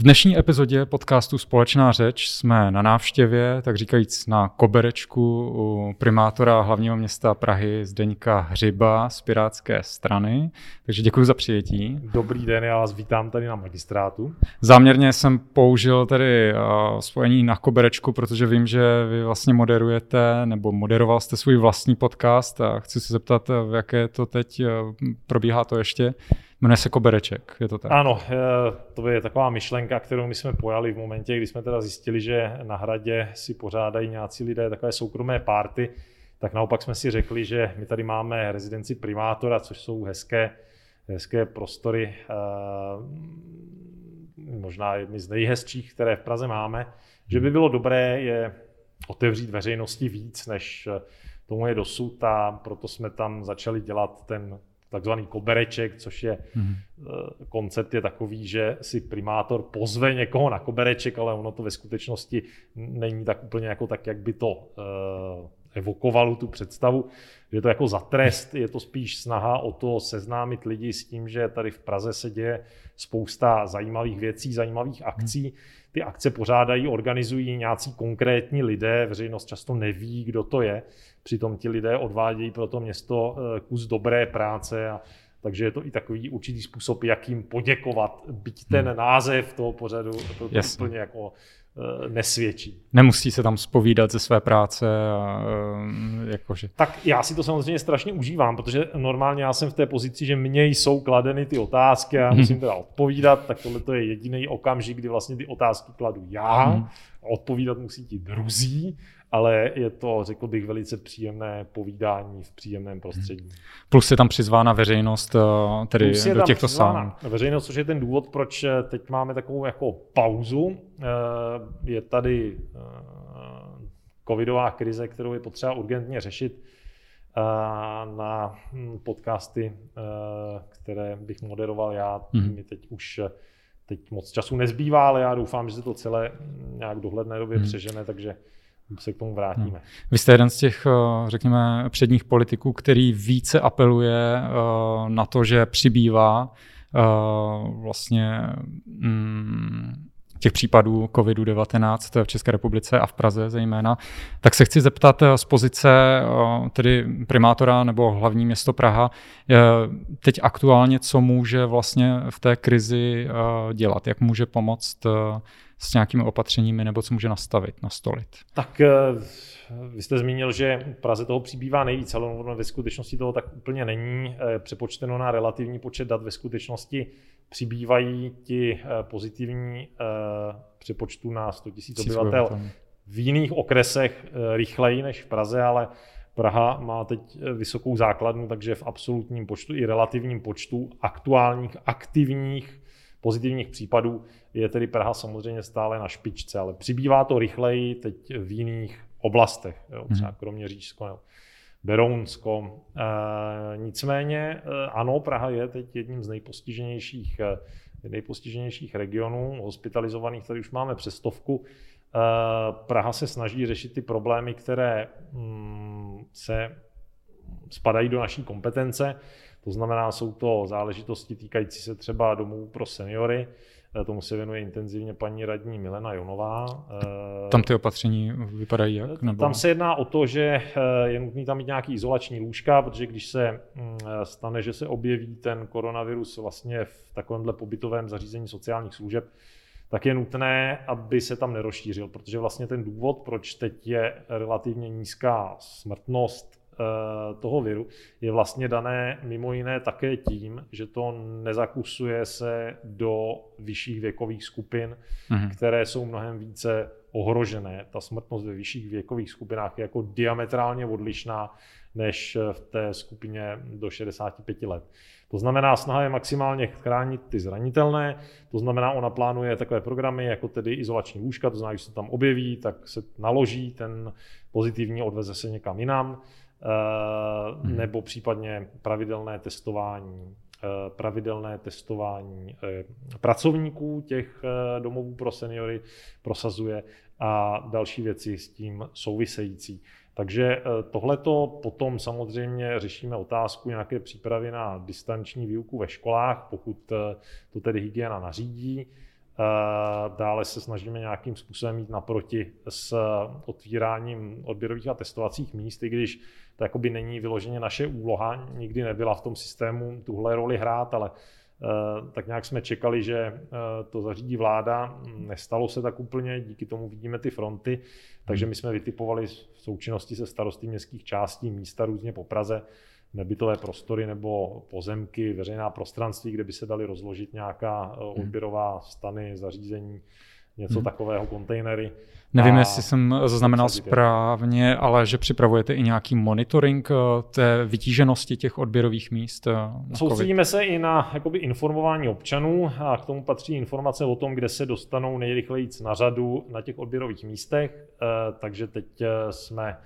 V dnešní epizodě podcastu Společná řeč jsme na návštěvě, tak říkajíc na koberečku u primátora hlavního města Prahy Zdeňka Hřiba z Pirátské strany. Takže děkuji za přijetí. Dobrý den, já vás vítám tady na magistrátu. Záměrně jsem použil tady spojení na koberečku, protože vím, že vy vlastně moderujete nebo moderoval jste svůj vlastní podcast a chci se zeptat, v jaké to teď probíhá to ještě. Jmenuje se Kobereček, je to tak? Ano, eh, to je taková myšlenka, kterou my jsme pojali v momentě, kdy jsme teda zjistili, že na hradě si pořádají nějací lidé takové soukromé párty, tak naopak jsme si řekli, že my tady máme rezidenci primátora, což jsou hezké, hezké prostory, eh, možná jedny z nejhezčích, které v Praze máme, že by bylo dobré je otevřít veřejnosti víc, než tomu je dosud a proto jsme tam začali dělat ten takzvaný kobereček, což je mm-hmm. koncept je takový, že si primátor pozve někoho na kobereček, ale ono to ve skutečnosti není tak úplně jako tak, jak by to uh, evokovalo tu představu, že to jako za trest, je to spíš snaha o to seznámit lidi s tím, že tady v Praze se děje spousta zajímavých věcí, zajímavých akcí. Ty akce pořádají, organizují nějací konkrétní lidé, veřejnost často neví, kdo to je. Přitom ti lidé odvádějí pro to město eh, kus dobré práce a takže je to i takový určitý způsob, jak jim poděkovat, byť ten hmm. název toho pořadu to, to úplně jako nesvědčí. Nemusí se tam spovídat ze své práce a eh, jakože. Tak já si to samozřejmě strašně užívám, protože normálně já jsem v té pozici, že mně jsou kladeny ty otázky a já musím teda odpovídat, tak tohle je jediný okamžik, kdy vlastně ty otázky kladu já, hmm. a odpovídat musí ti druzí ale je to, řekl bych, velice příjemné povídání v příjemném prostředí. Plus je tam přizvána veřejnost eh, tedy Plus je do těchto sál. Veřejnost, což je ten důvod, proč eh, teď máme takovou jako pauzu. Eh, je tady covidová krize, kterou je potřeba urgentně řešit na hm, podcasty, které bych moderoval já. Mm-hmm. Mi teď už teď moc času nezbývá, ale já doufám, že se to celé nějak dohledné době mm-hmm. přežene, takže se k tomu vrátíme. Hmm. Vy jste jeden z těch, eh, řekněme, předních politiků, který více apeluje eh, na to, že přibývá eh, vlastně mm, těch případů COVID-19 v České republice a v Praze zejména, tak se chci zeptat z pozice tedy primátora nebo hlavní město Praha, teď aktuálně, co může vlastně v té krizi dělat, jak může pomoct s nějakými opatřeními, nebo co může nastavit, nastolit? Tak eh, vy jste zmínil, že Praze toho přibývá nejvíc, ale ono ve skutečnosti toho tak úplně není. Eh, přepočteno na relativní počet dat ve skutečnosti přibývají ti eh, pozitivní přepočtu na 100 000 obyvatel v jiných okresech rychleji než v Praze, ale Praha má teď vysokou základnu, takže v absolutním počtu i relativním počtu aktuálních aktivních pozitivních případů je tedy Praha samozřejmě stále na špičce, ale přibývá to rychleji teď v jiných oblastech, jo, třeba mhm. kromě Řížsko nebo Berounsko. E, nicméně e, ano, Praha je teď jedním z nejpostiženějších, e, nejpostiženějších regionů, hospitalizovaných tady už máme přes stovku. E, Praha se snaží řešit ty problémy, které mm, se spadají do naší kompetence. To znamená, jsou to záležitosti týkající se třeba domů pro seniory, eh, Tomu se věnuje intenzivně paní radní Milena Jonová. Eh, tam ty opatření vypadají jak? Nebo? Tam se jedná o to, že eh, je nutný tam mít nějaký izolační lůžka, protože když se mm, stane, že se objeví ten koronavirus vlastně v takovémhle pobytovém zařízení sociálních služeb, tak je nutné, aby se tam nerozšířil, protože vlastně ten důvod, proč teď je relativně nízká smrtnost Eh, toho viru je vlastně dané mimo jiné také tím, že to nezakusuje se do vyšších věkových skupin, mm-hmm. které jsou mnohem více ohrožené. Ta smrtnost ve vyšších věkových skupinách je jako diametrálně odlišná než v té skupině do 65 let. To znamená, snaha je maximálně chránit ty zranitelné, to znamená, ona plánuje takové programy, jako tedy izolační lůžka, to znamená, když se tam objeví, tak se naloží, ten pozitivní odveze se někam jinam, hmm. nebo případně pravidelné testování eh, pravidelné testování eh, pracovníků těch domovů pro seniory prosazuje a další věci s tím související. Takže tohleto potom samozřejmě řešíme otázku nějaké přípravy na distanční výuku ve školách, pokud to tedy hygiena nařídí. Dále se snažíme nějakým způsobem mít naproti s otvíráním odběrových a testovacích míst, i když to jakoby není vyloženě naše úloha, nikdy nebyla v tom systému tuhle roli hrát, ale eh, tak nějak jsme čekali, že eh, to zařídí vláda. Nestalo se tak úplně, díky tomu vidíme ty fronty, takže my jsme vytipovali v součinnosti se starosty městských částí místa různě po Praze, nebytové prostory nebo pozemky, veřejná prostranství, kde by se dali rozložit nějaká eh, odběrová stany, zařízení, něco hmm. takového, kontejnery. Nevím, a jestli jsem zaznamenal správně, ale že připravujete i nějaký monitoring eh, té vytíženosti těch odběrových míst? Eh, Soustředíme se i na jakoby, informování občanů a k tomu patří informace o tom, kde se dostanou nejrychleji na řadu na těch odběrových místech. Takže teď jsme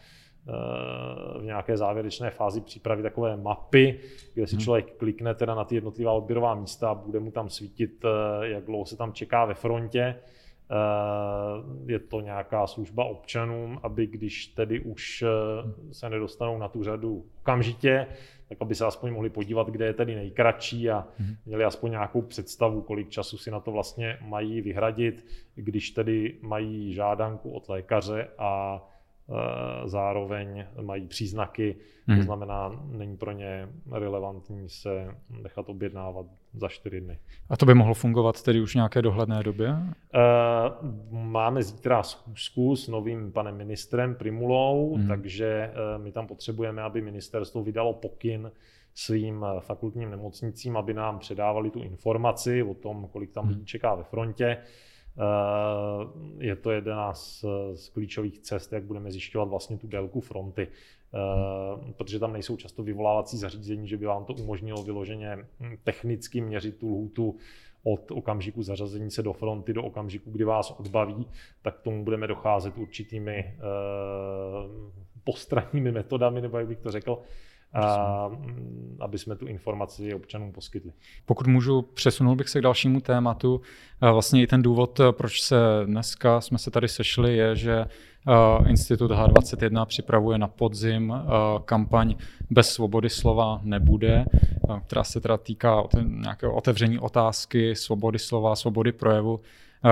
v nějaké závěrečné fázi přípravy takové mapy, kde si hmm. člověk klikne teda na ty jednotlivá odběrová místa a bude mu tam svítit, eh, jak dlouho se tam čeká ve frontě. Eh, je to nějaká služba občanům, aby když tedy už eh, se nedostanou na tu řadu okamžitě, tak aby se aspoň mohli podívat, kde je tedy nejkratší a hmm. měli aspoň nějakou představu, kolik času si na to vlastně mají vyhradit, když tedy mají žádanku od lékaře a Eh, zároveň mají příznaky, hmm. to mhm. znamená, není pro ně relevantní se nechat objednávat za čtyři dny. A to by mohlo fungovat tedy už v nějaké dohledné době? Eh, máme zítra schůzku s novým panem ministrem Primulou, hmm. takže eh, my tam potřebujeme, aby ministerstvo vydalo pokyn svým fakultním nemocnicím, aby nám předávali tu informaci o tom, kolik tam lidí hmm. čeká ve frontě. Eh, je to jedna z, z klíčových cest, jak budeme zjišťovat vlastně tu délku fronty, eh, protože tam nejsou často vyvolávací zařízení, že by vám to umožnilo vyloženě hm, technicky měřit tu lhůtu od okamžiku zařazení se do fronty do okamžiku, kdy vás odbaví, tak k tomu budeme docházet určitými eh, postranními metodami, nebo jak bych to řekl, a, mm, aby jsme tu informaci občanům poskytli. Pokud můžu, přesunul bych se k dalšímu tématu. Vlastně i ten důvod, proč se dneska jsme se tady sešli, je, že Institut H21 připravuje na podzim kampaň Bez svobody slova nebude, která se teda týká nějakého otevření otázky svobody slova, svobody projevu.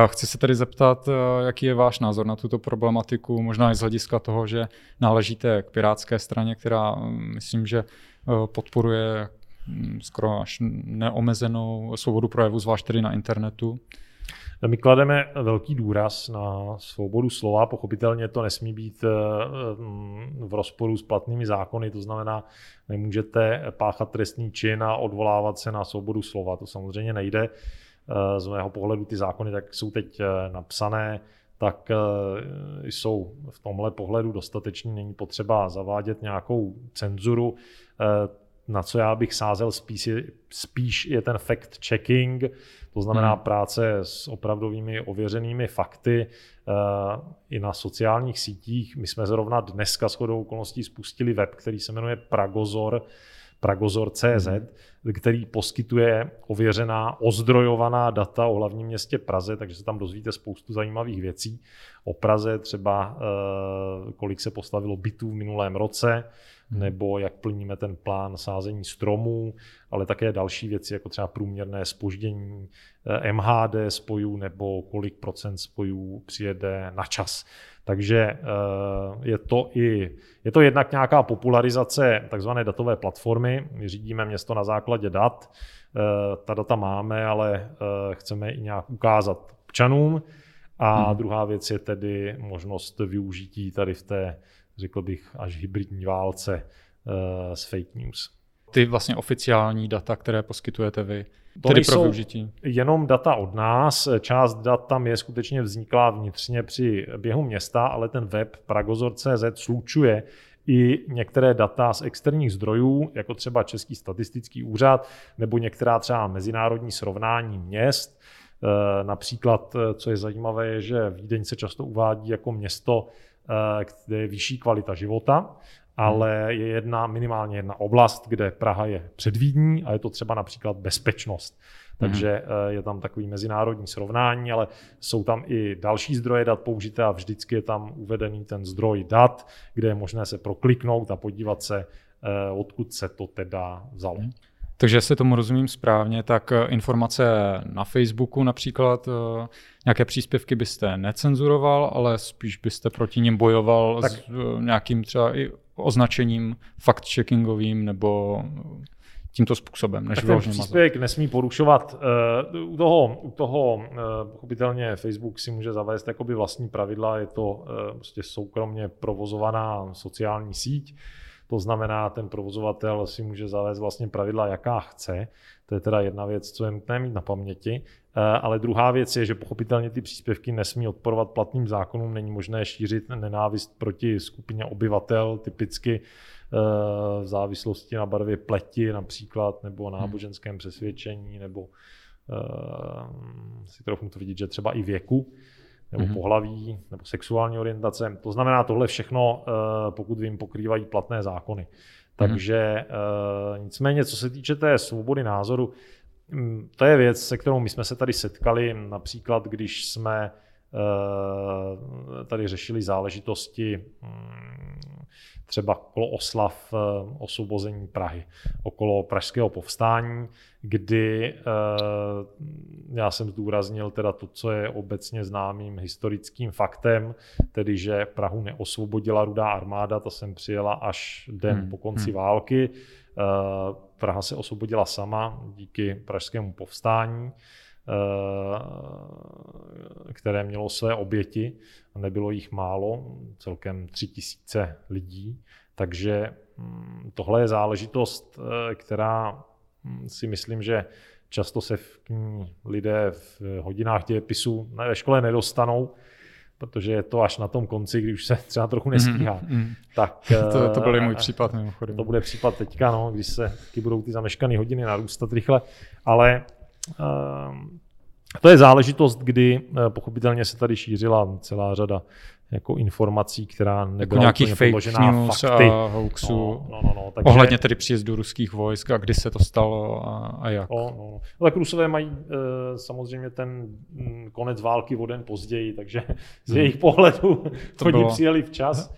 Chci se tedy zeptat, eh, jaký je váš názor na tuto problematiku, možná i z hlediska toho, že náležíte k Pirátské straně, která mm, myslím, že eh, podporuje mm, skoro až neomezenou svobodu projevu, zvlášť tedy na internetu. My klademe velký důraz na svobodu slova. Pochopitelně to nesmí být eh, mm, v rozporu s platnými zákony, to znamená, nemůžete páchat trestný čin a odvolávat se na svobodu slova. To samozřejmě nejde. Eh, z mého pohledu ty zákony tak jsou teď eh, napsané, tak eh, jsou v tomhle pohledu dostateční, není potřeba zavádět nějakou cenzuru. Na co já bych sázel spíš je, spíš je ten fact-checking, to znamená hmm. práce s opravdovými ověřenými fakty i na sociálních sítích. My jsme zrovna dneska s chodou okolností spustili web, který se jmenuje Pragozor, Pragozor.cz, hmm. který poskytuje ověřená, ozdrojovaná data o hlavním městě Praze, takže se tam dozvíte spoustu zajímavých věcí. O Praze třeba, eh, kolik se postavilo bytů v minulém roce, hmm. Nebo jak plníme ten plán sázení stromů, ale také další věci, jako třeba průměrné spoždění eh, MHD spojů, nebo kolik procent spojů přijede na čas. Takže eh, je to i je to jednak nějaká popularizace takzvané datové platformy. My řídíme město na základě dat. Eh, ta data máme, ale chceme i nějak ukázat občanům. A hmm. druhá věc je tedy možnost využití tady v té, řekl bych, až hybridní válce s fake news ty vlastně oficiální data, které poskytujete vy, to tedy pro využití? jenom data od nás, část dat tam je skutečně vzniklá vnitřně při běhu města, ale ten web pragozor.cz slučuje i některé data z externích zdrojů, jako třeba Český statistický úřad, nebo některá třeba mezinárodní srovnání měst. E, například, co je zajímavé, je, že Vídeň se často uvádí jako město, kde je vyšší kvalita života ale je jedna, minimálně jedna oblast, kde Praha je předvídní a je to třeba například bezpečnost. Takže hmm. je tam takový mezinárodní srovnání, ale jsou tam i další zdroje dat použité a vždycky je tam uvedený ten zdroj dat, kde je možné se prokliknout a podívat se, eh, odkud se to teda vzalo. Takže jestli tomu rozumím správně, tak eh, informace na Facebooku například, eh, nějaké příspěvky byste necenzuroval, ale spíš byste proti ním bojoval tak. s eh, nějakým třeba i označením fact-checkingovým nebo tímto způsobem, než tak ten příspěvek nesmí porušovat. Uh, u toho, u toho uh, pochopitelně Facebook si může zavést jakoby vlastní pravidla, je to uh, prostě soukromně provozovaná sociální síť. To znamená, ten provozovatel si může zavést vlastně pravidla, jaká chce. To je teda jedna věc, co je nutné mít na paměti. Eh, ale druhá věc je, že pochopitelně ty příspěvky nesmí odporovat platným zákonům. Není možné šířit nenávist proti skupině obyvatel, typicky eh, v závislosti na barvě pleti například, nebo náboženském přesvědčení, nebo eh, si trochu to vidět, že třeba i věku nebo mm-hmm. pohlaví, nebo sexuální orientace. To znamená, tohle všechno, eh, pokud vím, pokrývají platné zákony. Takže mm-hmm. nicméně, co se týče té svobody názoru, mm, to je věc, se kterou my jsme se tady setkali, například když jsme tady řešili záležitosti mm, třeba okolo oslav osvobození Prahy, okolo pražského povstání, kdy eh, já jsem zdůraznil teda to, co je obecně známým historickým faktem, tedy že Prahu neosvobodila rudá armáda, ta jsem přijela až den hmm. po konci hmm. války. Eh, Praha se osvobodila sama díky pražskému povstání, eh, které mělo své oběti a nebylo jich málo, celkem tři tisíce lidí. Takže hm, tohle je záležitost, která Hm, si myslím, že často se v ní lidé v hodinách dějepisu ve škole nedostanou, protože je to až na tom konci, když už se třeba trochu nestíhá. Mm, mm. Tak, to, to byl můj případ mimochodem. To bude případ teďka, no, když se taky budou ty zameškané hodiny narůstat rychle, ale to je záležitost, kdy uh, pochopitelně se tady šířila celá řada jako informací, která jako nebyla jako nějakých fake news fakty. a hoaxů. No, no, no, no, takže... Ohledně tedy příjezdu ruských vojsk a kdy se to stalo a, a jak. No, no. no. Tak Rusové mají uh, samozřejmě ten mm, konec války o den později, takže z hmm. jejich pohledu to oni bylo... přijeli včas.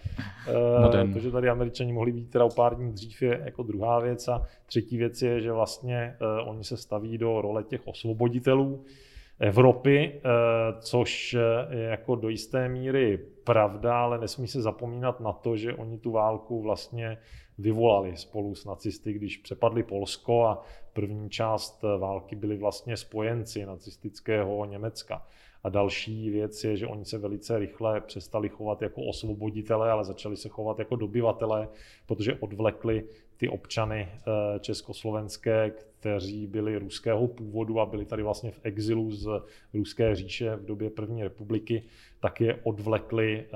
uh, to, že tady američani mohli být teda o pár dní dřív je jako druhá věc a třetí věc je, že vlastně uh, oni se staví do role těch osvoboditelů, Evropy, což je jako do jisté míry pravda, ale nesmí se zapomínat na to, že oni tu válku vlastně vyvolali spolu s nacisty, když přepadli Polsko a první část války byli vlastně spojenci nacistického Německa. A další věc je, že oni se velice rychle přestali chovat jako osvoboditele, ale začali se chovat jako dobyvatele, protože odvlekli ty občany eh, československé, kteří byli ruského původu a byli tady vlastně v exilu z ruské říše v době první republiky, tak je odvlekli eh,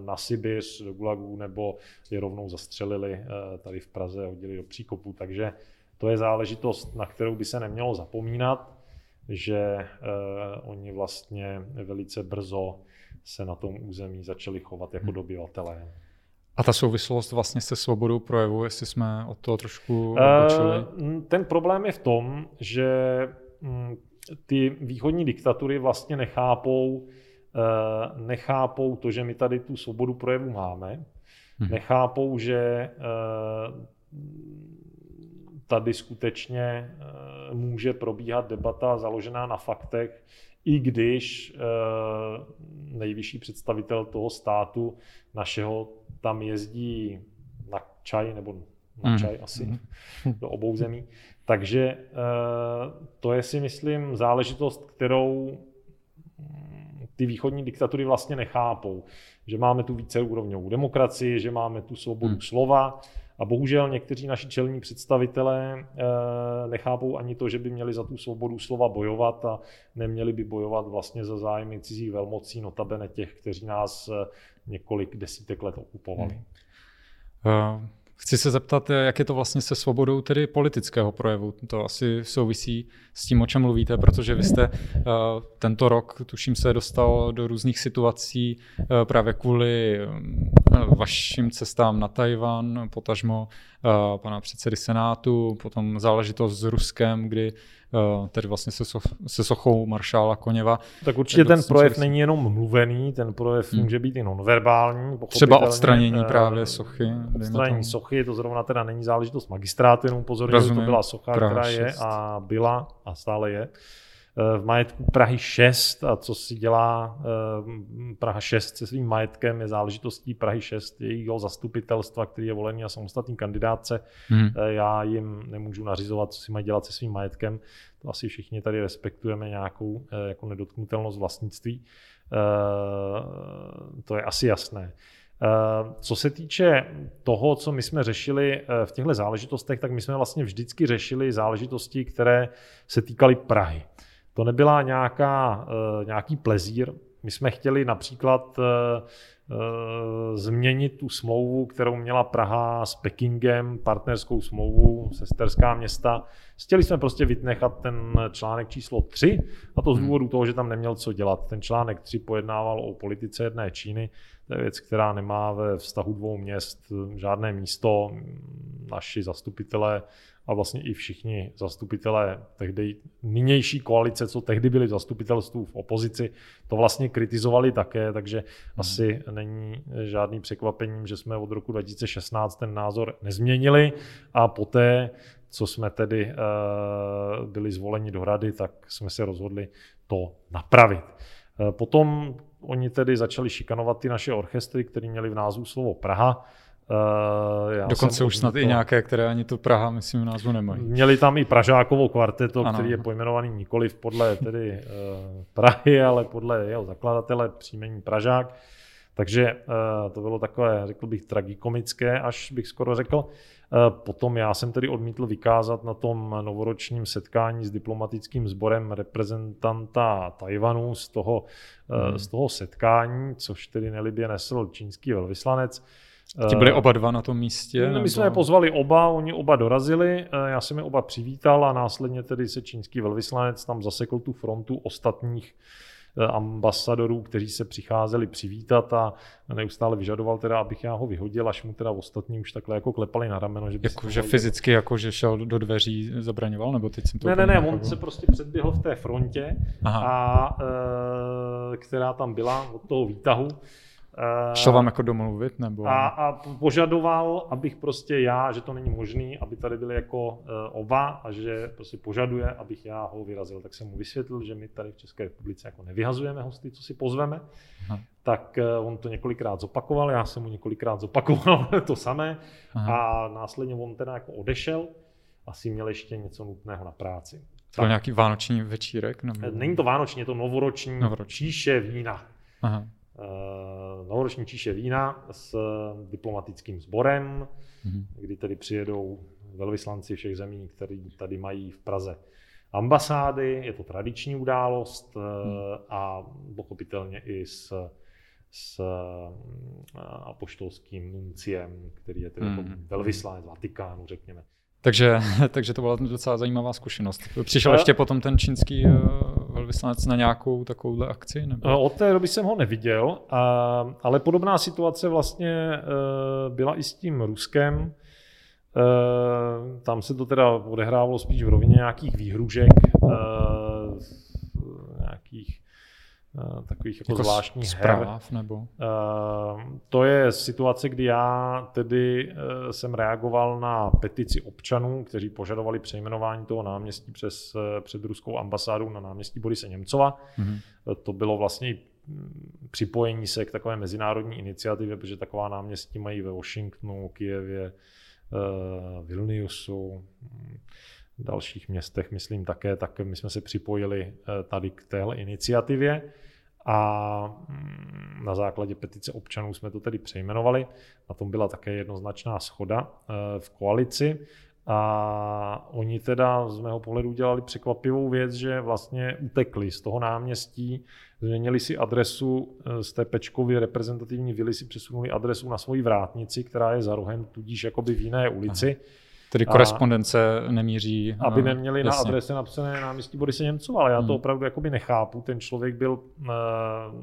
na Sibiř do Gulagu nebo je rovnou zastřelili eh, tady v Praze a hodili do příkopu. Takže to je záležitost, na kterou by se nemělo zapomínat, že oni vlastně velice brzo se na tom území začali chovat jako hmm. dobyvatelé. A ta souvislost vlastně se svobodou projevu, jestli jsme od toho trošku odbočili? Uh, ten problém je v tom, že mm, ty východní diktatury vlastně nechápou, uh, nechápou to, že my tady tu svobodu projevu máme, hmm. nechápou, že uh, tady skutečně může probíhat debata založená na faktech, i když nejvyšší představitel toho státu našeho tam jezdí na čaj, nebo na mm. čaj asi, mm. do obou zemí. Takže eh, to je si myslím záležitost, kterou mm, ty východní diktatury vlastně nechápou. Že máme tu více úrovňovou demokracii, že máme tu svobodu mm. slova a bohužel někteří naši čelní představitelé eh, nechápou ani to, že by měli za tu svobodu slova bojovat a neměli by bojovat vlastně za zájmy cizích velmocí, notabene těch, kteří nás eh, několik desítek let okupovali. Hmm. Uh, chci se zeptat, jak je to vlastně se svobodou tedy politického projevu. To asi souvisí s tím, o čem mluvíte, protože vy jste uh, tento rok, tuším, se dostal do různých situací uh, právě kvůli uh, vašim cestám na Tajvan, potažmo pana předsedy Senátu, potom záležitost s Ruskem, kdy tedy vlastně se, so, se sochou maršála Koněva. Tak určitě ten projev není jenom mluvený, ten projev hmm. může být i nonverbální. Třeba odstranění právě sochy. Odstranění sochy, to zrovna teda není záležitost magistrátu, jenom pozorně, to byla socha, Praha která 6. je a byla a stále je. Eh, v majetku Prahy 6 a co si dělá eh, Praha 6 se svým majetkem je záležitostí Prahy 6, jejího zastupitelstva, který je volený a samostatný kandidátce. Hmm. Eh, já jim nemůžu nařizovat, co si mají dělat se svým majetkem. To asi všichni tady respektujeme nějakou jako nedotknutelnost vlastnictví. To je asi jasné. Co se týče toho, co my jsme řešili v těchto záležitostech, tak my jsme vlastně vždycky řešili záležitosti, které se týkaly Prahy. To nebyla nějaká, uh, nějaký plezír. My jsme chtěli například uh, uh, změnit tu smlouvu, kterou měla Praha s Pekingem, partnerskou smlouvu, sesterská města. Chtěli jsme prostě vytnechat ten článek číslo 3, a to z hmm. důvodu toho, že tam neměl co dělat. Ten článek 3 pojednával o politice jedné Číny. To je věc, která nemá ve vztahu dvou měst žádné místo. Naši zastupitelé a vlastně i všichni zastupitelé tehdy nynější koalice, co tehdy byli v zastupitelstvu v opozici, to vlastně kritizovali také, takže hmm. asi není žádný překvapením, že jsme od roku 2016 ten názor nezměnili a poté, co jsme tedy uh, byli zvoleni do hrady, tak jsme se rozhodli to napravit. Uh, potom oni tedy začali šikanovat ty naše orchestry, které měly v názvu slovo Praha, Uh, já Dokonce už snad to... i nějaké, které ani to Praha, myslím, v názvu nemají. Měli tam i Pražákovo kvarteto, ano. který je pojmenovaný nikoli podle tedy uh, Prahy, ale podle jeho zakladatele příjmení Pražák. Takže uh, to bylo takové, řekl bych, tragikomické, až bych skoro řekl. Uh, potom já jsem tedy odmítl vykázat na tom novoročním setkání s diplomatickým sborem reprezentanta Tajvanu z toho, hmm. z toho setkání, což tedy nelibě nesl čínský velvyslanec. Ti byli oba dva na tom místě? No, my jsme je pozvali oba, oni oba dorazili, eh, já jsem je oba přivítal a následně tedy se čínský velvyslanec tam zasekl tu frontu ostatních eh, ambasadorů, kteří se přicházeli přivítat a neustále vyžadoval teda, abych já ho vyhodil, až mu teda ostatní už takhle jako klepali na rameno. Že, jako, že fyzicky jako, že šel do dveří, zabraňoval, nebo teď jsem to Ne, ne, ne, on se prostě předběhl v té frontě, Aha. a, e, která tam byla od toho výtahu Šel vám jako domluvit? Nebo... A, a požadoval, abych prostě já, že to není možný, aby tady byli jako uh, oba a že prostě požaduje, abych já ho vyrazil. Tak jsem mu vysvětlil, že my tady v České republice jako nevyhazujeme hosty, co si pozveme. Aha. Tak uh, on to několikrát zopakoval, já jsem mu několikrát zopakoval to samé Aha. a následně on teda jako odešel. Asi měl ještě něco nutného na práci. To byl nějaký vánoční večírek? Nebo... Není to vánoční, je to novoroční, novoroční. číše vína. Aha. Eh, novoroční číše vína s diplomatickým sborem, mm-hmm. kdy tedy přijedou velvyslanci všech zemí, kteří tady mají v Praze ambasády, je to tradiční událost mm. a pochopitelně i s, s eh, apoštolským nunciem, který je tedy mm. jako mhm. velvyslanec Vatikánu, řekněme. Takže, takže to byla docela zajímavá zkušenost. Přišel ještě potom ten čínský velvyslanec na nějakou takovouhle akci? Nebo? Od té doby jsem ho neviděl, ale podobná situace vlastně e, byla i s tím Ruskem. E, tam se to teda odehrávalo spíš v rovině nějakých výhružek, Eh, takových jako, jako zvláštních zpráv, her. Nebo? Uh, to je situace, kdy já tedy uh, jsem reagoval na petici občanů, kteří požadovali přejmenování toho náměstí přes před ruskou ambasádu na náměstí Borise Němcova. Mm-hmm. To bylo vlastně mm, připojení se k takové mezinárodní iniciativě, protože taková náměstí mají ve Washingtonu, Kijevě, Vilniusu, dalších městech, myslím také, tak my jsme se připojili tady k téhle iniciativě a mm, na základě petice občanů jsme to tedy přejmenovali. Na tom byla také jednoznačná schoda eh, v koalici. A oni teda z mého pohledu udělali překvapivou věc, že vlastně utekli z toho náměstí, změnili si adresu eh, z té pečkově reprezentativní vily si přesunuli adresu na svoji vrátnici, která je za rohem, tudíž jakoby v jiné ulici. Aha Tedy korespondence nemíří. Aby neměli jasně. na adrese napsané náměstí Borise Němcova, ale já to hmm. opravdu jakoby nechápu. Ten člověk byl uh,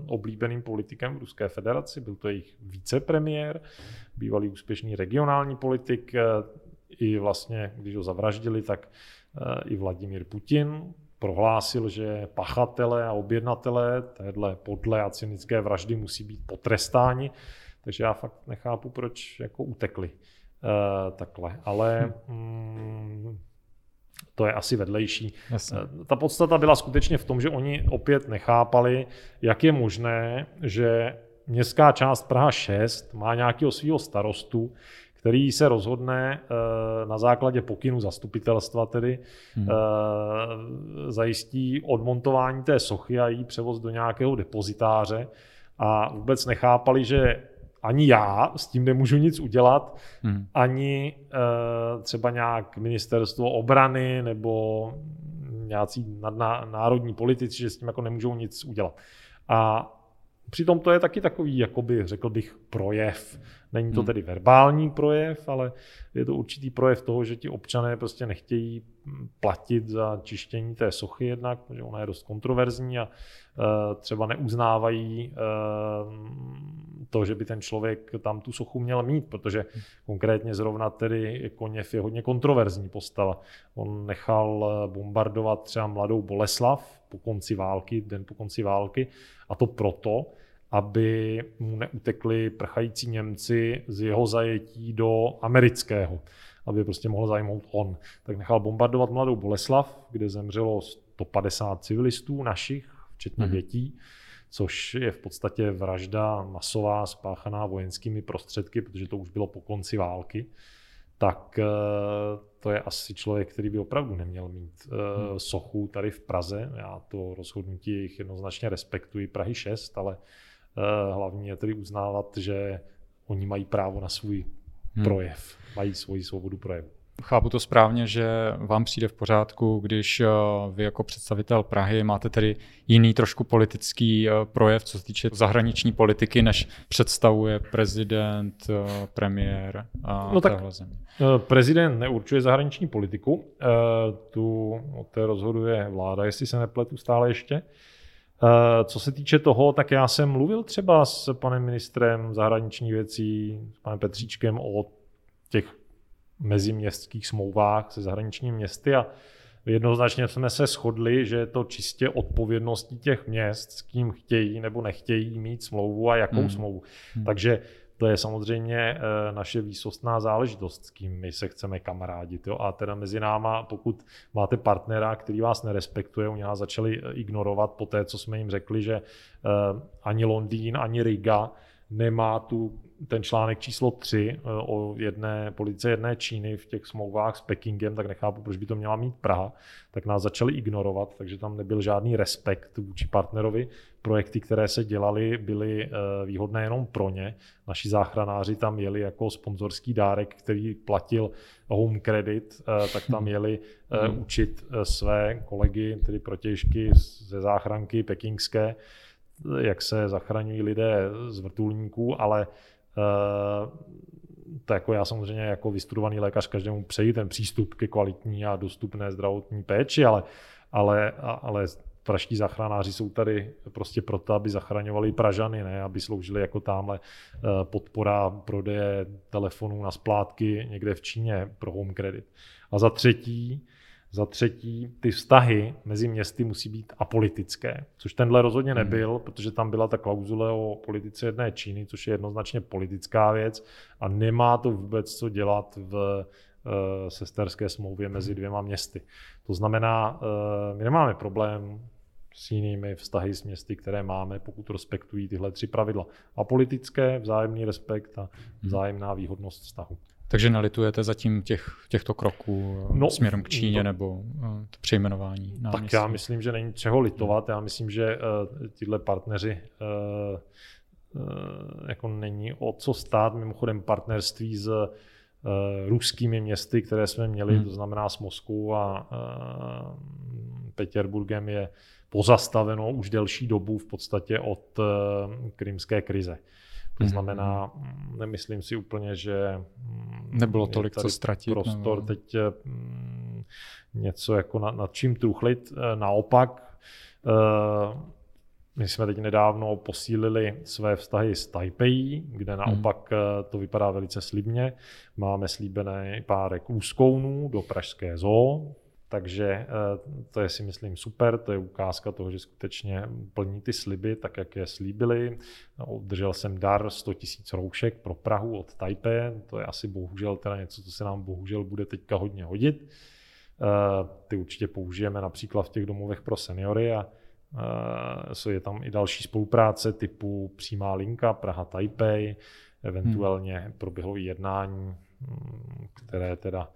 oblíbeným politikem v Ruské federaci, byl to jejich vicepremiér, bývalý úspěšný regionální politik, uh, i vlastně, když ho zavraždili, tak i Vladimír Putin prohlásil, že pachatelé a objednatelé téhle podle a cynické vraždy musí být potrestáni. Takže já fakt nechápu, proč jako utekli uh, takhle. Ale mm, to je asi vedlejší. Jasně. Ta podstata byla skutečně v tom, že oni opět nechápali, jak je možné, že městská část Praha 6 má nějakého svého starostu, který se rozhodne eh, na základě pokynu zastupitelstva tedy hmm. Eh, zajistí odmontování té sochy a její převoz do nějakého depozitáře a vůbec nechápali, že ani já s tím nemůžu nic udělat, hmm. ani uh, třeba nějak ministerstvo obrany nebo nějací národní politici, že s tím jako nemůžou nic udělat. A přitom to je taky takový, jakoby, řekl bych, projev Není to hmm. tedy verbální projev, ale je to určitý projev toho, že ti občané prostě nechtějí platit za čištění té sochy jednak, protože ona je dost kontroverzní a e, třeba neuznávají e, to, že by ten člověk tam tu sochu měl mít, protože konkrétně zrovna tedy Koněv je hodně kontroverzní postava. On nechal e, bombardovat třeba mladou Boleslav po konci války, den po konci války a to proto, aby mu neutekli prchající Němci z jeho zajetí do amerického, aby prostě mohl zajmout on. Tak nechal bombardovat mladou Boleslav, kde zemřelo 150 civilistů našich, včetně mm. dětí, což je v podstatě vražda masová spáchaná vojenskými prostředky, protože to už bylo po konci války tak eh, to je asi člověk, který by opravdu neměl mít hmm. sochu tady v Praze. Já to rozhodnutí jich jednoznačně respektuji, Prahy 6, ale Eh, hlavní je tedy uznávat, že oni mají právo na svůj hmm. projev, mají svoji svobodu projevu. Chápu to správně, že vám přijde v pořádku, když eh, vy jako představitel Prahy máte tedy jiný trošku politický eh, projev, co se týče zahraniční politiky, než představuje prezident, premiér a no tak, země. Prezident neurčuje zahraniční politiku, tu o té rozhoduje vláda, jestli se nepletu stále ještě. Eh, co se týče toho, tak já jsem mluvil třeba s panem ministrem zahraničních věcí, s panem Petříčkem o těch meziměstských smlouvách se zahraničními městy a jednoznačně jsme se shodli, že je to čistě odpovědností těch měst, s kým chtějí nebo nechtějí mít smlouvu a jakou hmm. smlouvu. Hmm. Takže to je samozřejmě eh, naše výsostná záležitost, s kým my se chceme kamarádit. Jo? A teda mezi náma, pokud máte partnera, který vás nerespektuje, oni nás začali eh, ignorovat po té, co jsme jim řekli, že eh, ani Londýn, ani Riga nemá tu ten článek číslo 3 eh, o jedné politice jedné Číny v těch smlouvách s Pekingem, tak nechápu, proč by to měla mít Praha, tak nás začali ignorovat, takže tam nebyl žádný respekt vůči partnerovi. Projekty, které se dělaly, byly eh, výhodné jenom pro ně. Naši záchranáři tam jeli jako sponzorský dárek, který platil Home Credit, eh, tak tam jeli hmm. učit své kolegy, tedy protěžky ze záchranky pekingské, jak se zachraňují lidé z vrtulníků, ale Eh, to jako já samozřejmě jako vystudovaný lékař každému přeji ten přístup ke kvalitní a dostupné zdravotní péči, ale, ale, ale praští záchranáři jsou tady prostě proto, aby zachraňovali Pražany, ne aby sloužili jako tamhle eh, podpora prodeje telefonů na splátky někde v Číně pro home credit. A za třetí, za třetí, ty vztahy mezi městy musí být apolitické, což tenhle rozhodně hmm. nebyl, protože tam byla ta klauzule o politice jedné Číny, což je jednoznačně politická věc a nemá to vůbec co dělat v uh, sesterské smlouvě mezi hmm. dvěma městy. To znamená, uh, my nemáme problém s jinými vztahy s městy, které máme, pokud respektují tyhle tři pravidla. Apolitické, vzájemný respekt a hmm. vzájemná výhodnost vztahu. Takže nalitujete zatím těch, těchto kroků eh, no, směrem k Číně to, nebo uh, to přejmenování náměstí? Tak já myslím, že není čeho litovat. Já myslím, že uh, tyhle partneři uh, uh, jako není o co stát. Mimochodem partnerství s uh, ruskými městy, které jsme měli, hmm. to znamená s Moskvou a uh, Petěrburgem je pozastaveno už delší dobu v podstatě od uh, krymské krize. To mhm. znamená, nemyslím si úplně, že mm, nebylo tolik co ztratit. Prostor nebo... teď mm, něco jako nad, nad čím truchlit. Eh, naopak, eh, my jsme teď nedávno posílili své vztahy s Taipei, kde mhm. naopak to vypadá velice slibně. Máme slíbené párek úzkounů do Pražské zoo, Takže eh, to je si myslím super, to je ukázka toho, že skutečně plní ty sliby tak, jak je slíbili. Obdržel jsem dar 100 000 roušek pro Prahu od Taipei, to je asi bohužel teda něco, co se nám bohužel bude teďka hodně hodit. Eh, ty určitě použijeme například v těch domovech pro seniory a eh, je tam i další spolupráce typu přímá linka Praha Taipei, eventuálně hmm. proběhlo jednání, hm, které teda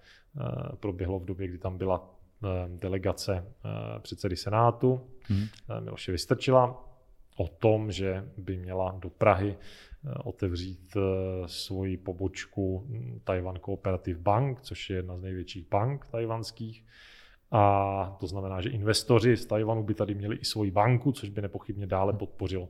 proběhlo v době, kdy tam byla delegace eh, předsedy Senátu hmm. Miloše Vystrčila o tom, že by měla do Prahy otevřít svoji pobočku hm, Taiwan Cooperative Bank, což je jedna z největších bank tajvanských. A to znamená, že investoři z Tajvanu by tady měli i svoji banku, což by nepochybně dále podpořil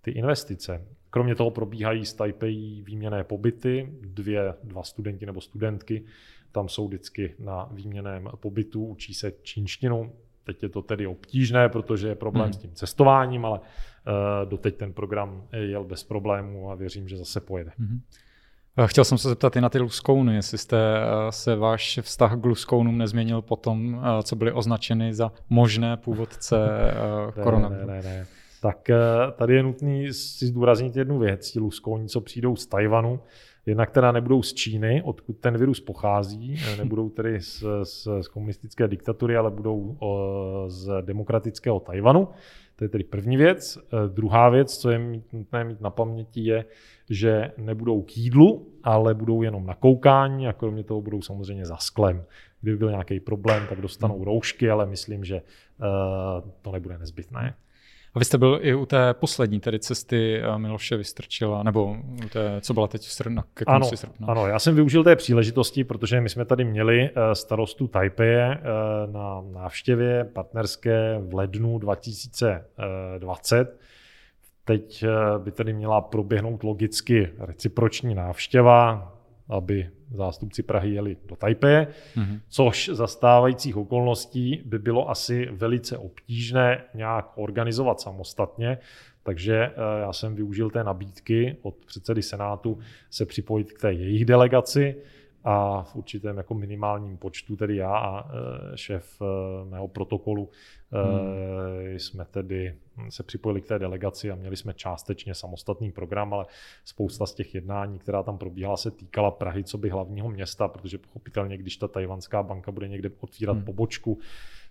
ty investice. Kromě toho probíhají z Taipei výměné pobyty, dvě, dva studenti nebo studentky tam jsou vždycky na výměném pobytu, učí se čínštinu. Teď je to tedy obtížné, protože je problém hmm. s tím cestováním, ale uh, doteď ten program jel bez problémů a věřím, že zase pojede. Hmm. Chtěl jsem se zeptat i na ty luskouny, jestli jste eh, se váš vztah k luskounům nezměnil po tom, eh, co byly označeny za možné původce koronaviru. Ne, ne, ne, ne. Tak tady je nutný si zdůraznit jednu věc. Ti luskouni, co přijdou z Tajvanu, Jednak teda nebudou z Číny, odkud ten virus pochází, nebudou tedy z, z, z komunistické diktatury, ale budou z demokratického Tajvanu. To je tedy první věc. E, druhá věc, co je mít, nutné mít na paměti, je, že nebudou k jídlu, ale budou jenom na koukání a kromě toho budou samozřejmě za sklem. Kdyby byl nějaký problém, tak dostanou hmm. roušky, ale myslím, že to nebude nezbytné. A vy jste byl i u té poslední tedy cesty eh, Miloše Vystrčila, nebo u té, co byla teď v srpnu, ke konci ano, srpna. Ano, já jsem využil té příležitosti, protože my jsme tady měli eh, starostu Taipei eh, na návštěvě partnerské v lednu 2020. Teď by tedy měla proběhnout logicky reciproční návštěva, aby zástupci Prahy jeli do Taipei, mm-hmm. což za stávajících okolností by bylo asi velice obtížné nějak organizovat samostatně, takže eh, já jsem využil té nabídky od předsedy Senátu se připojit k té jejich delegaci a v určitém jako minimálním počtu, tedy já a e, šéf e, mého protokolu, hmm. jsme tedy se připojili k té delegaci a měli jsme částečně samostatný program, ale spousta z těch jednání, která tam probíhala, se týkala Prahy, co by hlavního města, protože pochopitelně, když ta tajvanská banka bude někde otvírat hmm. pobočku,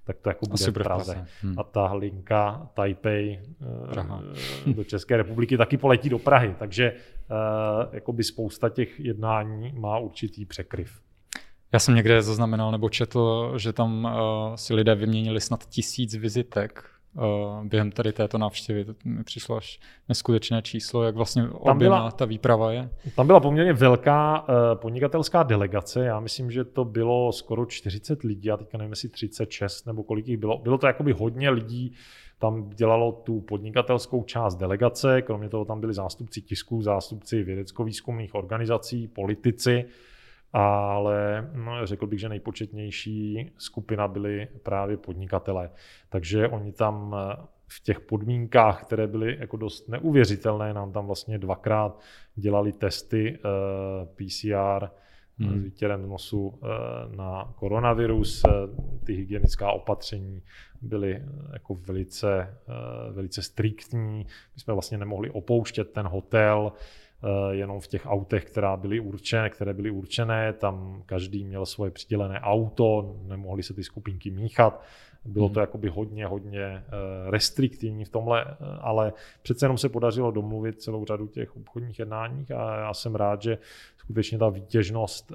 tak to jako bude Asi v Praze. Hmm. A ta linka Taipei eh, Praha. do České republiky taky poletí do Prahy. Takže jakoby spousta těch jednání má určitý překryv. Já jsem někde zaznamenal nebo četl, že tam uh, si lidé vyměnili snad tisíc vizitek uh, během tady této návštěvy. To mi přišlo až neskutečné číslo, jak vlastně tam byla, ta výprava je. Tam byla poměrně velká uh, podnikatelská delegace, já myslím, že to bylo skoro 40 lidí, a teďka nevím, jestli 36 nebo kolik jich bylo. Bylo to jakoby hodně lidí, tam dělalo tu podnikatelskou část delegace, kromě toho tam byli zástupci tisků, zástupci vědecko-výzkumných organizací, politici, ale no, řekl bych, že nejpočetnější skupina byly právě podnikatelé. Takže oni tam eh, v těch podmínkách, které byly jako dost neuvěřitelné, nám tam vlastně dvakrát dělali testy eh, PCR hmm. s výtěrem nosu na koronavirus. Ty hygienická opatření byly jako velice, velice striktní. My jsme vlastně nemohli opouštět ten hotel, Eh, jenom v těch autech, která byly určené, které byly určené, tam každý měl svoje přidělené auto, nemohli se ty skupinky míchat. Bylo to hmm. jakoby hodně, hodně eh, restriktivní v tomhle, eh, ale přece jenom se podařilo domluvit celou řadu těch obchodních jednáních a já jsem rád, že skutečně ta výtěžnost,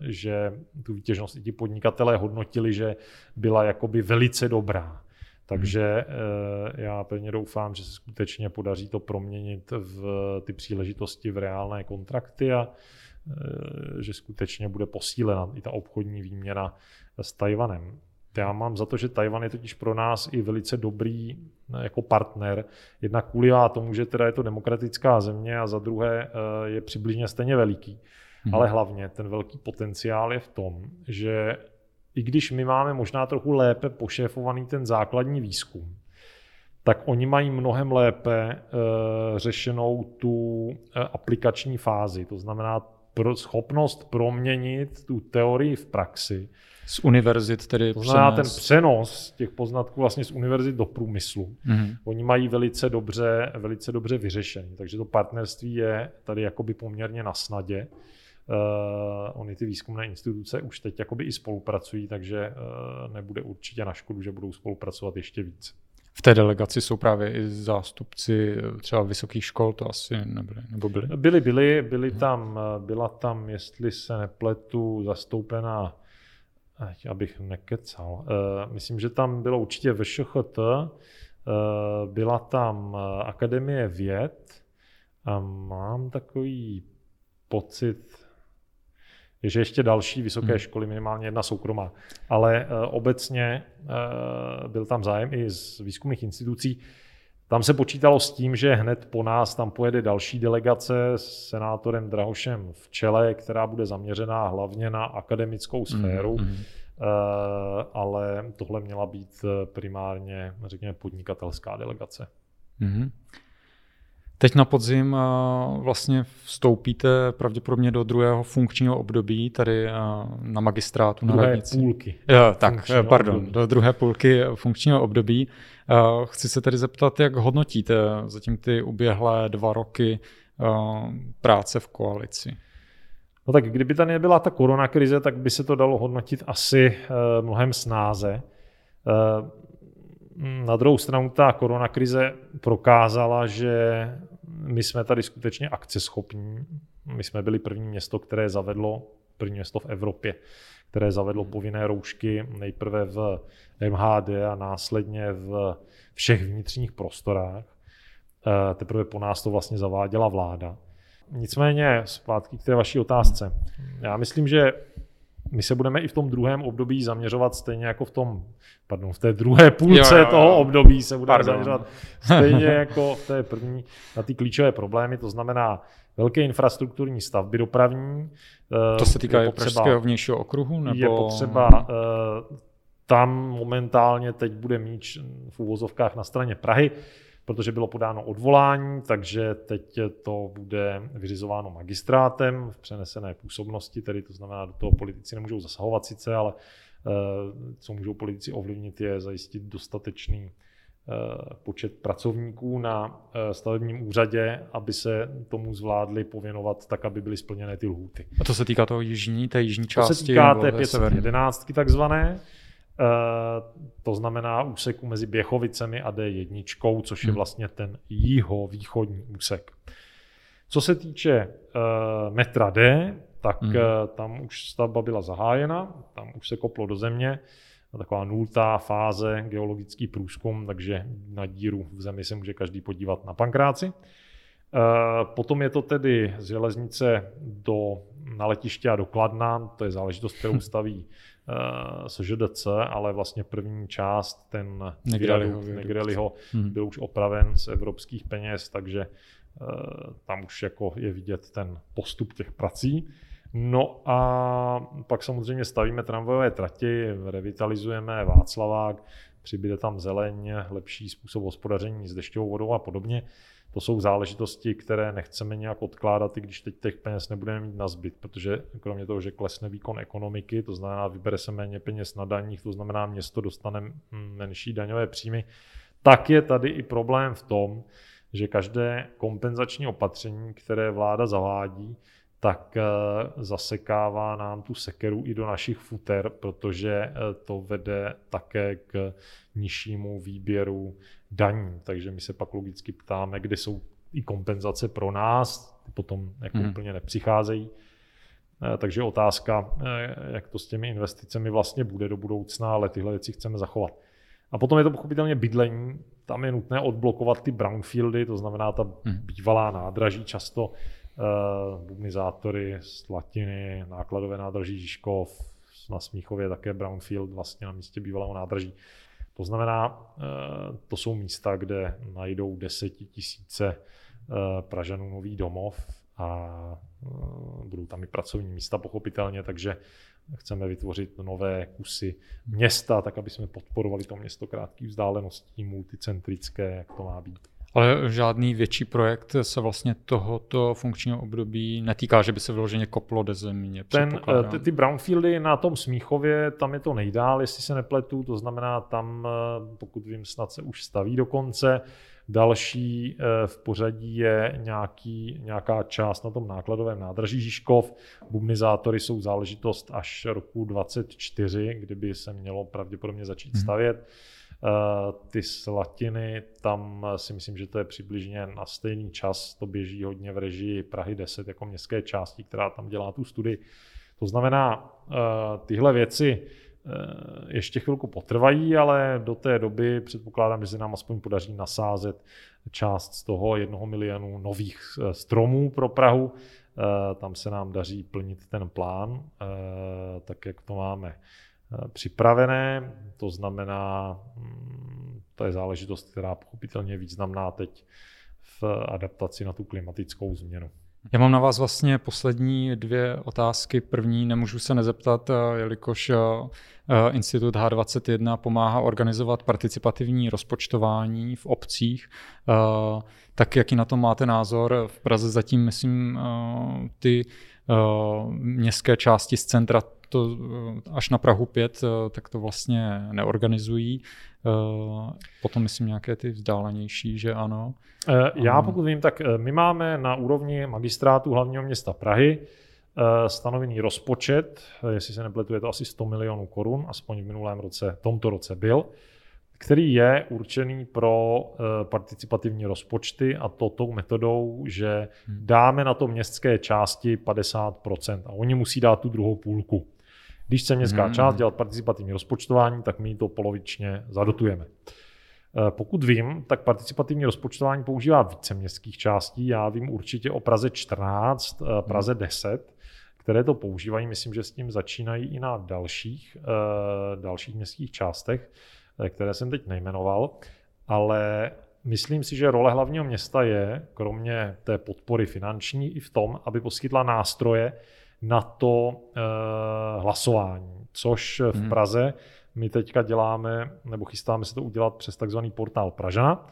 že tu výtěžnost i ti podnikatelé hodnotili, že byla jakoby velice dobrá. Takže hmm. já pevně doufám, že se skutečně podaří to proměnit v ty příležitosti v reálné kontrakty a eh, že skutečně bude posílena i ta obchodní výměna s Tajvanem. Já mám za to, že Tajvan je totiž pro nás i velice dobrý eh, jako partner. Jednak kvůli tomu, že teda je to demokratická země a za druhé je přibližně stejně veliký. Hmm. Ale hlavně ten velký potenciál je v tom, že i když my máme možná trochu lépe pošéfovaný ten základní výzkum, tak oni mají mnohem lépe uh, řešenou tu uh, aplikační fázi. To znamená pro schopnost proměnit tu teorii v praxi Z univerzit tedy To znamená ten přenos těch poznatků vlastně z univerzit do průmyslu. Mm-hmm. Oni mají velice dobře, velice dobře vyřešený, takže to partnerství je tady jakoby poměrně na snadě. Uh, oni ty výzkumné instituce už teď jakoby i spolupracují, takže uh, nebude určitě na škodu, že budou spolupracovat ještě víc. V té delegaci jsou právě i zástupci třeba vysokých škol, to asi nebyly, nebo byly? Byly, byly, byly tam, byla tam, jestli se nepletu, zastoupená, abych nekecal, uh, myslím, že tam bylo určitě VŠHT, uh, byla tam Akademie věd a mám takový pocit, je, že ještě další vysoké hmm. školy, minimálně jedna soukromá. Ale uh, obecně uh, byl tam zájem i z výzkumných institucí. Tam se počítalo s tím, že hned po nás tam pojede další delegace s senátorem Drahošem v čele, která bude zaměřená hlavně na akademickou hmm, sféru. Hmm. Uh, ale tohle měla být primárně, řekněme, podnikatelská delegace. Hmm. Teď na podzim vlastně vstoupíte pravděpodobně do druhého funkčního období tady na magistrátu druhé na radnici. půlky. Jo, tak, pardon, období. do druhé půlky funkčního období. Chci se tedy zeptat, jak hodnotíte zatím ty uběhlé dva roky práce v koalici? No tak kdyby tady nebyla ta koronakrize, tak by se to dalo hodnotit asi mnohem snáze. Na druhou stranu ta koronakrize prokázala, že my jsme tady skutečně akceschopní. My jsme byli první město, které zavedlo, první město v Evropě, které zavedlo povinné roušky nejprve v MHD a následně v všech vnitřních prostorách. Eh, teprve po nás to vlastně zaváděla vláda. Nicméně zpátky k té vaší otázce. Já myslím, že my se budeme i v tom druhém období zaměřovat stejně jako v tom, pardon, v té druhé půlce jo, jo, jo. toho období se budeme pardon. zaměřovat stejně jako v té první na ty klíčové problémy, to znamená velké infrastrukturní stavby dopravní. To se týká i Pražského vnějšího okruhu? Nebo... Je potřeba, eh, tam momentálně teď bude míč v úvozovkách na straně Prahy, protože bylo podáno odvolání, takže teď to bude vyřizováno magistrátem v přenesené působnosti, tedy to znamená, do toho politici nemůžou zasahovat sice, ale eh, co můžou politici ovlivnit, je zajistit dostatečný eh, počet pracovníků na eh, stavebním úřadě, aby se tomu zvládli pověnovat tak, aby byly splněné ty lhůty. A to se týká toho jižní, té jižní části? To se týká té 511 takzvané, to znamená úseku mezi Běchovicemi a D1, což je hmm. vlastně ten jiho-východní úsek. Co se týče uh, metra D, tak hmm. uh, tam už stavba byla zahájena, tam už se koplo do země, taková nultá fáze, geologický průzkum, takže na díru v zemi se může každý podívat na pankráci. Uh, potom je to tedy z železnice do, na letiště a do Kladna, to je záležitost, kterou staví Eh, SŽDC, ale vlastně první část, ten Negreliho, hmm. byl už opraven z evropských peněz, takže eh, tam už jako je vidět ten postup těch prací. No a pak samozřejmě stavíme tramvajové trati, revitalizujeme Václavák, přibyde tam zeleň, lepší způsob hospodaření s dešťovou vodou a podobně. To jsou záležitosti, které nechceme nějak odkládat, i když teď těch peněz nebudeme mít na zbyt, protože kromě toho, že klesne výkon ekonomiky, to znamená, vybere se méně peněz na daních, to znamená, město dostane menší daňové příjmy, tak je tady i problém v tom, že každé kompenzační opatření, které vláda zavádí, tak eh, zasekává nám tu sekeru i do našich futer, protože eh, to vede také k nižšímu výběru daní. Takže my se pak logicky ptáme, kde jsou i kompenzace pro nás, ty potom jako hmm. úplně nepřicházejí. Eh, takže otázka, jak to s těmi investicemi vlastně bude do budoucna, ale tyhle věci chceme zachovat. A potom je to pochopitelně bydlení. Tam je nutné odblokovat ty brownfieldy, to znamená ta hmm. bývalá nádraží často uh, bubnizátory, Slatiny, nákladové nádraží Žižkov, na Smíchově také Brownfield vlastně na místě bývalého nádraží. To znamená, uh, to jsou místa, kde najdou desetitisíce uh, Pražanů nový domov a budou tam i pracovní místa pochopitelně, takže chceme vytvořit nové kusy města, tak aby jsme podporovali to město krátkých vzdáleností, multicentrické, jak to má být. Ale žádný větší projekt se vlastně tohoto funkčního období netýká, že by se vyloženě koplo do země. Ten, eh, ty, ty brownfieldy na tom Smíchově, tam je to nejdál, jestli se nepletu, to znamená tam, eh, pokud vím, snad se už staví do konce. Další eh, v pořadí je nějaký, nějaká část na tom nákladovém nádraží Žižkov. Bubnizátory jsou záležitost až roku 24, kdyby se mělo pravděpodobně začít hmm. stavět. Eh, ty slatiny, tam si myslím, že to je přibližně na stejný čas, to běží hodně v režii Prahy 10 jako městské části, která tam dělá tu studii. To znamená, eh, tyhle věci eh, ještě chvilku potrvají, ale do té doby předpokládám, že se nám aspoň podaří nasázet část z toho jednoho milionu nových stromů pro Prahu. Tam se nám daří plnit ten plán, tak jak to máme Eh, připravené, to znamená, mm, to je záležitost, která pochopitelně je významná teď v adaptaci na tu klimatickou změnu. Já mám na vás vlastně poslední dvě otázky. První nemůžu se nezeptat, eh, jelikož eh, Institut H21 pomáhá organizovat participativní rozpočtování v obcích. Tak jaký na to máte názor? V Praze zatím, myslím, ty městské části z centra to eh, až na Prahu 5, eh, tak to vlastně neorganizují. Eh, potom myslím nějaké ty vzdálenější, že ano. Já pokud vím, tak my máme na úrovni magistrátu hlavního města Prahy stanovený rozpočet, jestli se nepletu, je to asi 100 milionů korun, aspoň v minulém roce, tomto roce byl, který je určený pro participativní rozpočty a to tou metodou, že hmm. dáme na to městské části 50% a oni musí dát tu druhou půlku. Když chce městská hmm. část dělat participativní rozpočtování, tak my to polovičně zadotujeme. Eh, pokud vím, tak participativní rozpočtování používá více městských částí. Já vím určitě o Praze 14, eh, Praze 10, které to používají. Myslím, že s tím začínají i na dalších, eh, dalších městských částech, které jsem teď nejmenoval. Ale myslím si, že role hlavního města je, kromě té podpory finanční, i v tom, aby poskytla nástroje, na to uh, hlasování, což v hmm. Praze my teďka děláme, nebo chystáme se to udělat přes takzvaný portál Pražana,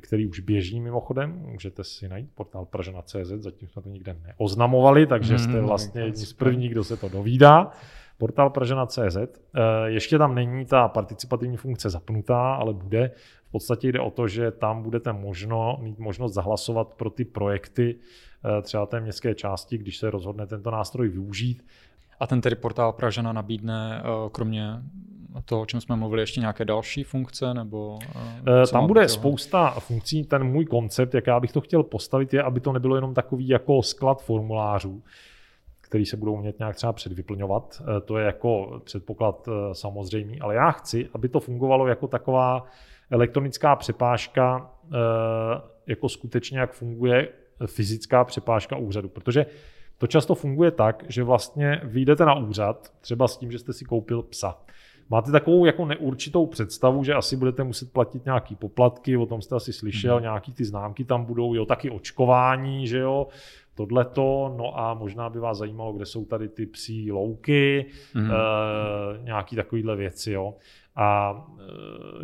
který už běží mimochodem. Můžete si najít portál Pražana.cz, zatím jsme to nikde neoznamovali, takže jste hmm, vlastně jedni z prvních, kdo se to dovídá. Portál Pražana.cz. Eh, ještě tam není ta participativní funkce zapnutá, ale bude. V podstatě jde o to, že tam budete možno, mít možnost zahlasovat pro ty projekty, Eh, třeba té městské části, když se rozhodne tento nástroj využít. A ten tedy portál Pražana nabídne eh, kromě toho, o čem jsme mluvili, ještě nějaké další funkce? nebo? Tam bude toho? spousta funkcí. Ten můj koncept, jak já bych to chtěl postavit, je, aby to nebylo jenom takový jako sklad formulářů, který se budou umět nějak třeba předvyplňovat. To je jako předpoklad samozřejmý, ale já chci, aby to fungovalo jako taková elektronická přepážka, jako skutečně jak funguje fyzická přepážka úřadu, protože to často funguje tak, že vlastně vyjdete na úřad, třeba s tím, že jste si koupil psa. Máte takovou jako neurčitou představu, že asi budete muset platit nějaký poplatky, o tom jste asi slyšel, mm. nějaký ty známky tam budou, jo, taky očkování, že jo, tohleto, no a možná by vás zajímalo, kde jsou tady ty psí louky, mm. e, nějaký takovýhle věci, jo a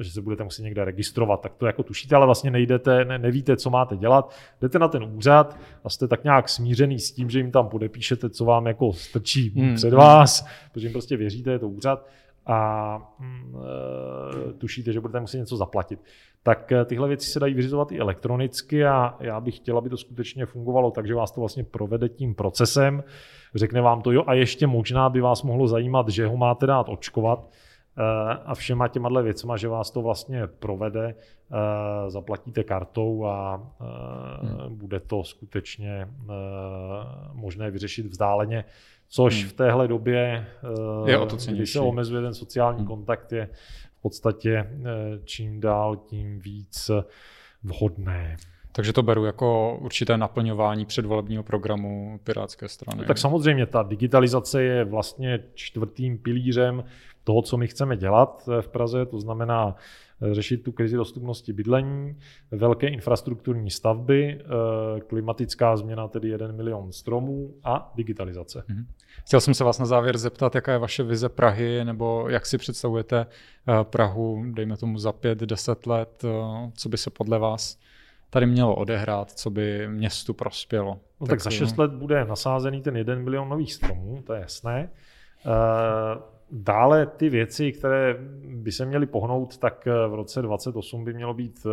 e, že se budete muset někde registrovat, tak to jako tušíte, ale vlastně nejdete, ne, nevíte, co máte dělat. Jdete na ten úřad a jste tak nějak smířený s tím, že jim tam podepíšete, co vám jako strčí hmm. před vás, protože jim prostě věříte, je to úřad a mm, e, tušíte, že budete muset něco zaplatit. Tak e, tyhle věci se dají vyřizovat i elektronicky a já bych chtěl, aby to skutečně fungovalo, takže vás to vlastně provede tím procesem, řekne vám to jo a ještě možná by vás mohlo zajímat, že ho máte dát očkovat, Eh, a všema těma věcma, že vás to vlastně provede, eh, zaplatíte kartou a eh, hmm. bude to skutečně možné vyřešit vzdáleně, což hmm. v téhle době, je o to kdy se omezuje ten sociální hmm. kontakt, je v podstatě čím dál tím víc vhodné. Takže to beru jako určité naplňování předvolebního programu Pirátské strany. No, tak samozřejmě ta digitalizace je vlastně čtvrtým pilířem toho, co my chceme dělat v Praze, to znamená eh, řešit tu krizi dostupnosti bydlení, velké infrastrukturní stavby, eh, klimatická změna, tedy jeden milion stromů a digitalizace. Mhm. Chtěl jsem se vás na závěr zeptat, jaká je vaše vize Prahy, nebo jak si představujete eh, Prahu, dejme tomu za pět, deset let, co by se podle vás tady mělo odehrát, co by městu prospělo. No tak, tak za 6 let bude nasázený ten 1 milion nových stromů, to je jasné. Dále ty věci, které by se měly pohnout, tak v roce 28 by mělo být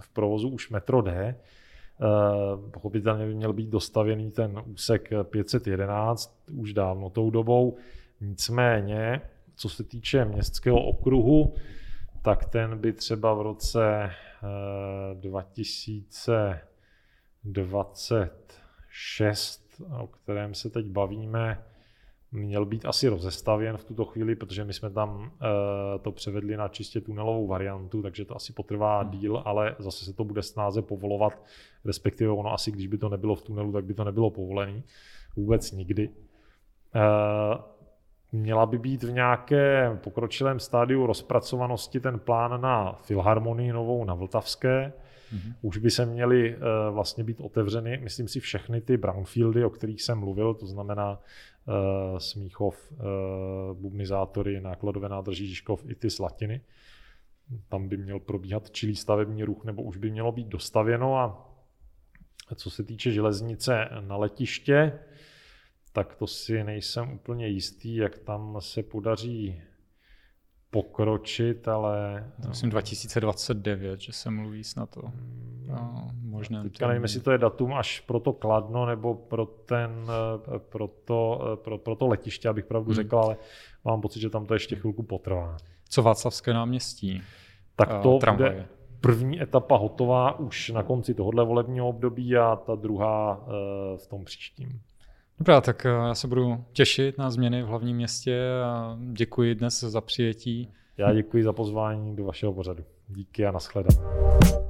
v provozu už metro D. Pochopitelně by měl být dostavěný ten úsek 511 už dávno tou dobou. Nicméně, co se týče městského okruhu, tak ten by třeba v roce 2026, eh, o kterém se teď bavíme, měl být asi rozestavěn v tuto chvíli, protože my jsme tam uh, to převedli na čistě tunelovou variantu, takže to asi potrvá hmm. díl, ale zase se to bude snáze povolovat, respektive ono asi, když by to nebylo v tunelu, tak by to nebylo povolené vůbec nikdy. Uh, měla by být v nějakém pokročilém stádiu rozpracovanosti ten plán na Filharmonii novou na Vltavské. Mm-hmm. Už by se měly uh, vlastně být otevřeny, myslím si, všechny ty brownfieldy, o kterých jsem mluvil, to znamená uh, Smíchov, uh, bubnizátory, nákladové nádrží Žižkov i ty Slatiny. Tam by měl probíhat čilý stavební ruch, nebo už by mělo být dostavěno. A co se týče železnice na letiště, tak to si nejsem úplně jistý, jak tam se podaří pokročit, ale... To myslím 2029, že se mluví snad to. no, možná. Teďka nevím, jestli to je datum až pro to Kladno, nebo pro, ten, pro, to, pro, pro to letiště, abych pravdu hmm. řekl, ale mám pocit, že tam to ještě chvilku potrvá. Co Václavské náměstí? Tak to uh, bude první etapa hotová už na konci tohohle volebního období a ta druhá uh, v tom příštím. Dobrá, tak eh, já se budu těšit na změny v hlavním městě a děkuji dnes za přijetí. Já děkuji za pozvání do vašeho pořadu. Díky a nashledanou.